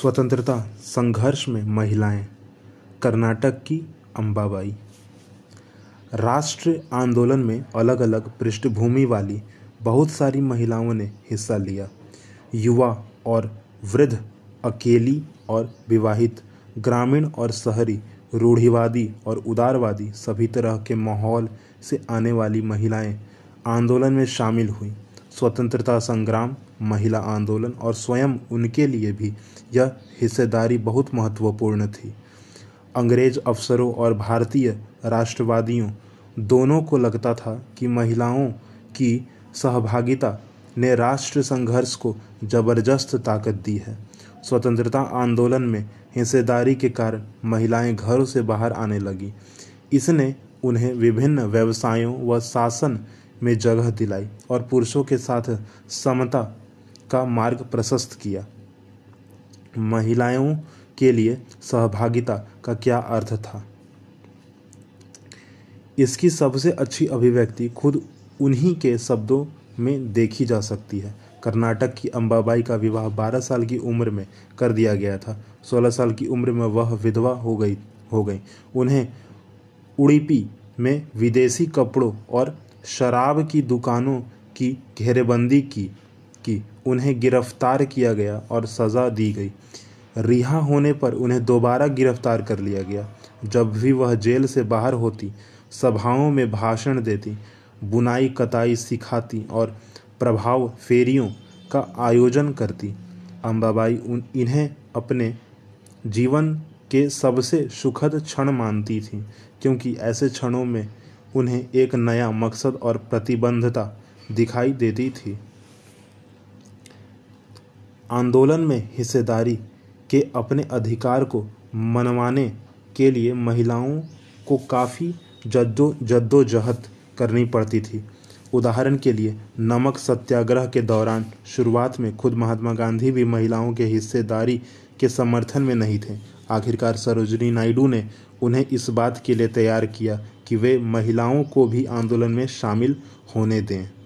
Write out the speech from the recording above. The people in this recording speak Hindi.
स्वतंत्रता संघर्ष में महिलाएँ, कर्नाटक की अंबाबाई। राष्ट्र आंदोलन में अलग अलग पृष्ठभूमि वाली बहुत सारी महिलाओं ने हिस्सा लिया। युवा और वृद्ध, अकेली और विवाहित, ग्रामीण और शहरी, रूढ़िवादी और उदारवादी सभी तरह के माहौल से आने वाली महिलाएँ आंदोलन में शामिल हुई। स्वतंत्रता संग्राम, महिला आंदोलन और स्वयं उनके लिए भी यह हिस्सेदारी बहुत महत्वपूर्ण थी। अंग्रेज़ अफसरों और भारतीय राष्ट्रवादियों दोनों को लगता था कि महिलाओं की सहभागिता ने राष्ट्र संघर्ष को ज़बरदस्त ताकत दी है। स्वतंत्रता आंदोलन में हिस्सेदारी के कारण महिलाएँ घरों से बाहर आने लगी। इसने उन्हें विभिन्न व्यवसायों व शासन में जगह दिलाई और पुरुषों के साथ समता का मार्ग प्रशस्त किया। महिलाओं के लिए सहभागिता का क्या अर्थ था? इसकी सबसे अच्छी अभिव्यक्ति खुद उन्हीं के शब्दों में देखी जा सकती है। कर्नाटक की अंबाबाई का विवाह 12 साल की उम्र में कर दिया गया था। 16 साल की उम्र में वह विधवा हो गई हो गई। उन्हें उड़ीपी में विदेशी कपड़ों और शराब की दुकानों की घेरेबंदी की, कि उन्हें गिरफ़्तार किया गया और सज़ा दी गई। रिहा होने पर उन्हें दोबारा गिरफ़्तार कर लिया गया। जब भी वह जेल से बाहर होती, सभाओं में भाषण देती, बुनाई कताई सिखाती और प्रभाव फेरियों का आयोजन करती अम्बाबाई उन, इन्हें अपने जीवन के सबसे सुखद क्षण मानती थी, क्योंकि ऐसे क्षणों में उन्हें एक नया मकसद और प्रतिबद्धता दिखाई देती थी। आंदोलन में हिस्सेदारी के अपने अधिकार को मनवाने के लिए महिलाओं को काफ़ी जद्दो जद्दोजहद करनी पड़ती थी। उदाहरण के लिए, नमक सत्याग्रह के दौरान शुरुआत में खुद महात्मा गांधी भी महिलाओं के हिस्सेदारी के समर्थन में नहीं थे। आखिरकार सरोजनी नायडू ने उन्हें इस बात के लिए तैयार किया कि वे महिलाओं को भी आंदोलन में शामिल होने दें।